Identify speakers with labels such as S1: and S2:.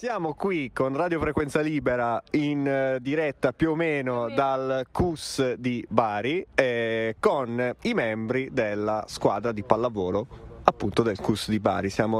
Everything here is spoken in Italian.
S1: Siamo qui con Radio Frequenza Libera in eh, diretta più o meno dal CUS di Bari eh, con i membri della squadra di pallavolo appunto del CUS di Bari. Siamo